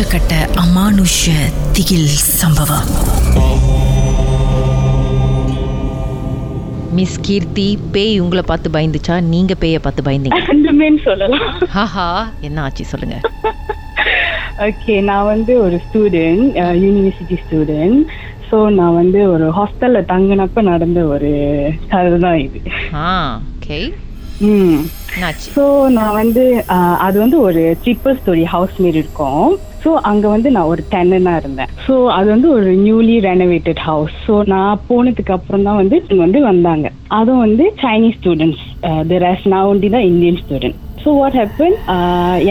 உச்சக்கட்ட அமானுஷ்ய திகில் சம்பவம். மிஸ் கீர்த்தி பேய் உங்களை பார்த்து பயந்துச்சா? நீங்க பேயை பார்த்து பயந்தீங்க. ரெண்டுமேன்னு சொல்லலாம். ஹாஹா என்ன ஆச்சு சொல்லுங்க. ஓகே நான் வந்து ஒரு ஸ்டூடெண்ட் யூனிவர்சிட்டி ஸ்டூடெண்ட் ஸோ நான் வந்து ஒரு ஹாஸ்டல்ல தங்கினப்ப நடந்த ஒரு கதை தான் இது. ஆ ஓகே ம். ஸோ நான் வந்து அது வந்து ஒரு ட்ரிப்பிள் ஸ்டோரி ஹவுஸ் மாரி இருக்கும். ஸோ அங்கே வந்து நான் ஒரு டென்னனாக இருந்தேன். ஸோ அது வந்து ஒரு நியூலி ரெனோவேட்டட் ஹவுஸ் ஸோ நான் போனதுக்கு அப்புறம் தான் வந்து வந்து வந்தாங்க. அதுவும் வந்து சைனீஸ் ஸ்டூடெண்ட்ஸ் த ரெஸ்ட் நான் ஒண்டி தான் Indian student so what happen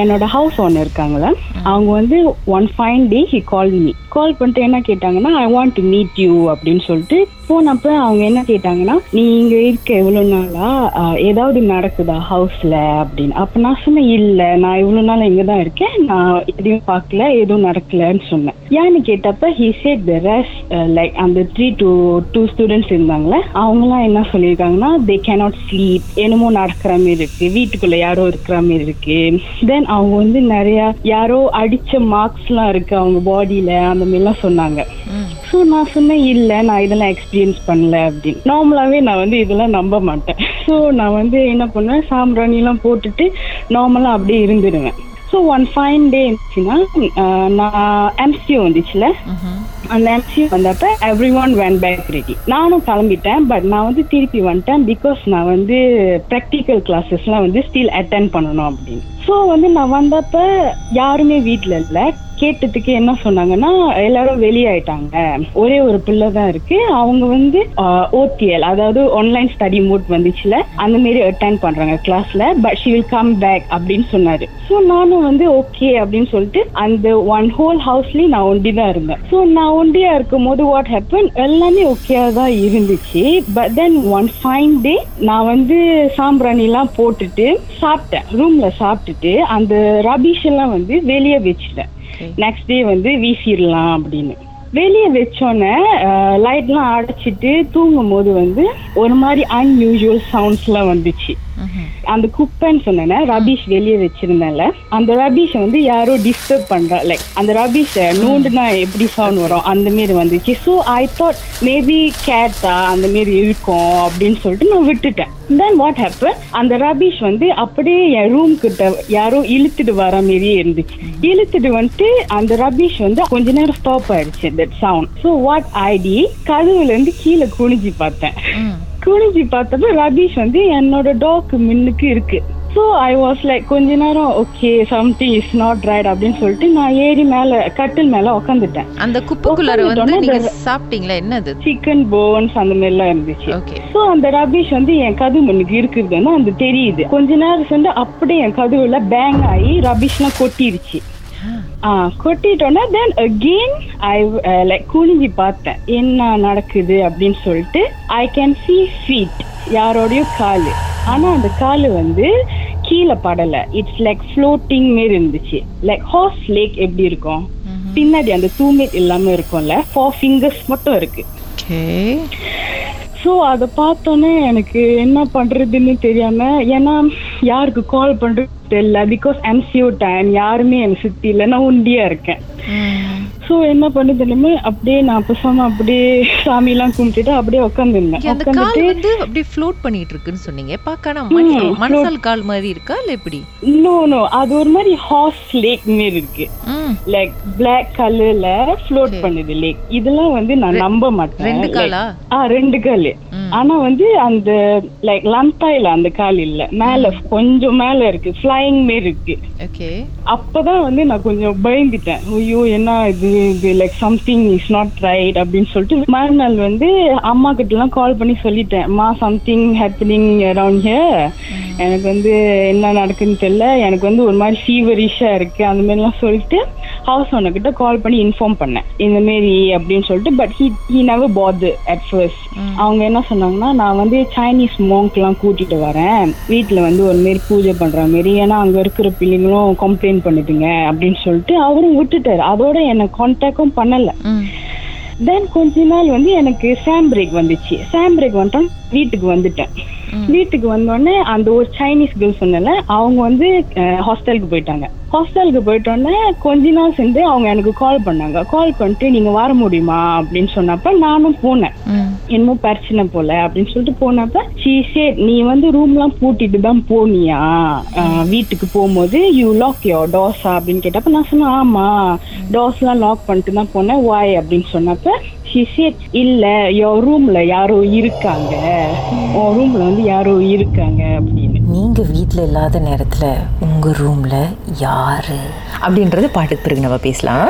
என்னோட ஹவுஸ் ஓனர் இருக்காங்கள அவங்க வந்து one fine day he call me call பண்ணிட்டு என்ன கேட்டாங்கன்னா I want to meet you அப்படின்னு சொல்லிட்டு போனப்ப அவங்க என்ன கேட்டாங்கன்னா நீ இங்க இருக்க எவ்வளவு நாளா? Uh, ஏதாவது நடக்குதா ஹவுஸ்ல அப்படின்னு. அப்ப நான் சொன்னேன் இல்ல நான் இவ்வளவு நாள் இங்க தான் இருக்கேன். நான் எதையும் பார்க்கல எதுவும் நடக்கலன்னு சொன்னேன். ஏன்னு கேட்டப்ப he said the rest like அந்த த்ரீ டூ டூ ஸ்டூடெண்ட்ஸ் இருந்தாங்களே அவங்களாம் என்ன சொல்லியிருக்காங்கன்னா தே கேனாட் ஸ்லீப் என்னமோ நடக்கிற மாதிரி இருக்கு. வீட்டுக்குள்ள யாரோ இருக்கிற மாதிரி இருக்கு. தென் அவங்க வந்து நிறைய யாரோ அடிச்ச மார்க்ஸ் எல்லாம் இருக்கு அவங்க பாடியில அந்த மாதிரிலாம் சொன்னாங்க. ஸோ நான் சொன்னேன் இல்லை நான் இதெல்லாம் எக்ஸ்பீரியன்ஸ் பண்ணல அப்படின்னு. நார்மலாகவே நான் வந்து இதெல்லாம் நம்ப மாட்டேன். ஸோ நான் வந்து என்ன பண்ணுவேன் சாம்பிராணிலாம் போட்டுட்டு நார்மலாக அப்படியே இருந்துடுவேன் ஸோ ஒன் ஃபைன் டே இருந்துச்சுன்னா நான் எம்சியூ வந்துச்சுல. ம்ஹும். அந்த எம்சியூ வந்தப்ப everyone van back ready நானும் கிளம்பிட்டேன் பட் நான் வந்து திருப்பி வந்துட்டேன் பிகாஸ் நான் வந்து ப்ராக்டிக்கல் கிளாஸஸ்லாம் வந்து ஸ்டில் அட்டென்ட் பண்ணணும் அப்படின்னு. ஸோ வந்து நான் வந்தப்ப யாருமே வீட்டில் இல்லை. கேட்டதுக்கு என்ன சொன்னாங்கன்னா எல்லாரும் வெளியாயிட்டாங்க. ஒரே ஒரு பிள்ளை தான் இருக்கு. அவங்க வந்து ஓடிஎல் அதாவது ஆன்லைன் ஸ்டடி மோட் வந்துச்சுல அந்த மாரி அட்டன் பண்றாங்க கிளாஸ்ல but she will come back அப்படின்னு சொன்னாரு. ஸோ நானும் வந்து ஓகே அப்படின்னு சொல்லிட்டு அந்த ஒன் ஹோல் ஹவுஸ்லயும் நான் ஒண்டி தான் இருந்தேன். ஸோ நான் ஒண்டியா இருக்கும் போது வாட் ஹேப்பன் எல்லாமே ஓகேயா தான் இருந்துச்சு. But then one fine day நான் வந்து சாம்பிராணிலாம் போட்டுட்டு சாப்பிட்டேன். ரூம்ல சாப்பிட்டுட்டு அந்த ரபிஷ் எல்லாம் வந்து வெளியே வச்சுட்டேன். நெக்ஸ்ட் டே வந்து வீசிடலாம் அப்படின்னு. வெளியே வச்சோன்னே லைட்லாம் அடைச்சிட்டு தூங்கும் போது வந்து ஒரு மாதிரி அன்யூஷுவல் சவுண்ட்ஸ்லாம் வந்துச்சு. அந்த குப்பைன்னு சொன்னேன் ரபீஷ் வெளியே வச்சிருந்தேன்ல அந்த ரபீஷை வந்து யாரோ டிஸ்டர்ப் பண்றா லைக் அந்த ரபிஷை நோண்டுனா எப்படி சவுண்ட் வரும்? அந்த மாரி வந்துச்சு. ஸோ ஐ தாட் மேபி கேட்டா அந்த மாரி இருக்கும் அப்படின்னு சொல்லிட்டு நான் விட்டுட்டேன். தென் வாட் ஹேப்பன் அந்த ரபீஷ் வந்து அப்படியே என் ரூம் கிட்ட யாரோ இழுத்துட்டு வர மாதிரியே இருந்துச்சு. இழுத்துட்டு வந்துட்டு அந்த ரபீஷ் வந்து கொஞ்ச நேரம் ஸ்டாப் ஆயிடுச்சு that sound so what I did கதவுல இருந்து கீழே குனிஞ்சு பார்த்தேன். குனிஞ்சு பார்த்தப்ப ரபீஷ் வந்து என்னோட டாக் முன்னுக்கு இருக்கு. ஸோ ஐ வாஸ் லைக் கொஞ்ச நேரம் okay something is not right அப்படின்னு சொல்லிட்டு நான் ஏறி மேல கட்டில் மேல உக்காந்துட்டேன். அந்த குப்பைக்குள்ளார வந்து உட்காந்துட்டோன்னே நீங்க இந்த- சாப்பிட்டீங்களா? என்னது? சிக்கன் போன்ஸ் அந்த மாதிரிலாம் இருந்துச்சு. ஓகே ஸோ அந்த ரபீஷ் வந்து என் கதவு முன்னுக்கு இருக்குது வந்து அந்த தெரியுது. கொஞ்ச நேரம் சென்று அப்படியே என் கதவுல பேங் ஆகி ரபீஷ்லாம் கொட்டிருச்சு. கொட்டிட்டோன்னா தென் அகெயின் ஐ லைக் குனிஞ்சு பார்த்தேன். என்ன நடக்குது அப்படின்னு சொல்லிட்டு ஐ கேன் see ஃபீட் யாரோடையும் காலு. ஆனா அந்த காலு வந்து கீழே படல. இட்ஸ் லைக் ஃப்ளோட்டிங் மாரி இருந்துச்சு. லைக் ஹார்ஸ் லேக் எப்படி இருக்கும்? பின்னாடி அந்த தூமேட் இல்லாம இருக்கும்ல? ஃபோர் ஃபிங்கர்ஸ் மட்டும் இருக்கு. ஸோ அதை பார்த்தோன்னே எனக்கு என்ன பண்றதுன்னு தெரியாம ஏன்னா யாருக்கு கால் பண்றது தெரியல பிகாஸ் எம்சியூ டைம் யாருமே என் சுத்தி இல்ல. நான் உண்டியா இருக்கேன். ஸோ என்ன பண்ணுது தெரியுமா? அப்படியே நான் பேசாம அப்படியே சாமியெல்லாம் கும்பிட்டுட்டு அப்படியே உட்காந்துருந்தேன் அந்த கால் உட்காந்துட்டு வந்து அப்படியே ஃப்ளோட் பண்ணிட்டு இருக்குன்னு சொன்னீங்க. பார்க்க ஆனா மணி ம், மணசால் கால் மாதிரி இருக்கா இல்ல எப்படி? நோ நோ அது ஒரு மாதிரி ஹார்ஸ் லேக் மாரி இருக்கு. லைக் பிளாக் கலர்ல ஃப்ளோட். பண்ணுது லேக் இதெல்லாம் வந்து நான் நம்ப மாட்டேன். ரெண்டு காலா? ஆ ரெண்டு காலு. ஆனா வந்து அந்த லைக் லந்தாயில அந்த கால் இல்ல. மேல கொஞ்சம் மேல இருக்கு. ஃபிளைங் மாரி இருக்கு. ஓகே அப்பதான் வந்து நான் கொஞ்சம் பயந்துட்டேன். ஐயோ என்ன இது? இது like something is not right அப்படின்னு சொல்லிட்டு மறுநாள் வந்து அம்மா கிட்ட எல்லாம் கால் பண்ணி சொல்லிட்டேன். மா சம்திங் ஹேப்பனிங் அரவுண்ட் ஹியர் எனக்கு வந்து என்ன நடக்குன்னு தெரியல. எனக்கு வந்து ஒரு மாதிரி ஃபீவரிஷா இருக்கு. அந்த மாதிரிலாம் சொல்லிட்டு ஹவுஸ் ஓனர் கிட்ட கால் பண்ணி இன்ஃபார்ம் பண்ணேன். இந்த மாரி அப்படின்னு சொல்லிட்டு but he he never bother at first அவங்க என்ன சொன்னாங்கன்னா நான் வந்து சைனீஸ் மோங்க்லாம் கூட்டிட்டு வரேன். வீட்டில் வந்து ஒரு மாரி பூஜை பண்ற மாரி ஏன்னா அங்க இருக்கிற பிள்ளைங்களும் கம்ப்ளைண்ட் பண்ணுதுங்க அப்படின்னு சொல்லிட்டு அவரும் விட்டுட்டாரு. அதோட என்னை கான்டாக்டும் பண்ணல. தென் கொஞ்ச நாள் வந்து எனக்கு சாம் பிரேக் வந்துச்சு. சாம் பிரேக் வந்துட்டோம் வீட்டுக்கு வந்துட்டேன். வீட்டுக்கு வந்தோடனே அந்த ஒரு சைனீஸ் கேர்ள் சொன்னல அவங்க வந்து ஹாஸ்டலுக்கு போயிட்டாங்க. ஹாஸ்டலுக்கு போயிட்டோன்னே கொஞ்ச நாள் சேர்ந்து அவங்க எனக்கு கால் பண்ணாங்க. கால் பண்ணிட்டு நீங்க வர முடியுமா? அப்படின்னு சொன்னப்ப நானும் போனேன். என்னமோ பிரச்சனை போல அப்படின்னு சொல்லிட்டு போனப்ப she said நீ வந்து ரூம்லாம் பூட்டிட்டு தான் போனியா? வீட்டுக்கு போகும்போது யூ லாக் யோர் டோர்ஸா அப்படின்னு கேட்டப்ப நான் சொன்னேன் ஆமா. டோர்ஸ்லாம் லாக் பண்ணிட்டு தான் போனேன். வாய் அப்படின்னு சொன்னப்ப said இல்ல யோர் ரூம்ல யாரோ இருக்காங்க. உன் ரூம்ல வந்து யாரோ இருக்காங்க அப்படின்னு. நீங்க வீட்ல இல்லாத நேரத்துல உங்க ரூம்ல யாரு? அப்படின்றது பாட்டுக்கு பிறகு நம்ம பேசலாம்.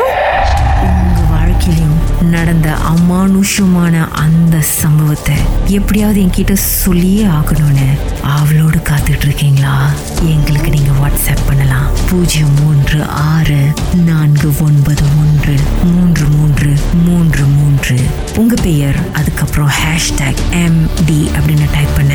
உங்க வாழ்க்கையிலும் நடந்த அமானுஷமான அந்த சம்பவத்தை எப்படியாவது என்கிட்ட சொல்லியே ஆகணும்னு அவளோடு காத்துட்டு இருக்கீங்களா? எங்களுக்கு நீங்க வாட்ஸ்அப் பண்ணலாம். பூஜ்ஜியம் மூன்று ஆறு நான்கு ஒன்பது ஒன்று மூன்று மூன்று மூன்று மூன்று. உங்க பெயர் அதுக்கப்புறம் ஹேஷ்டேக் எம் டி அப்படின்னு டைப் பண்ண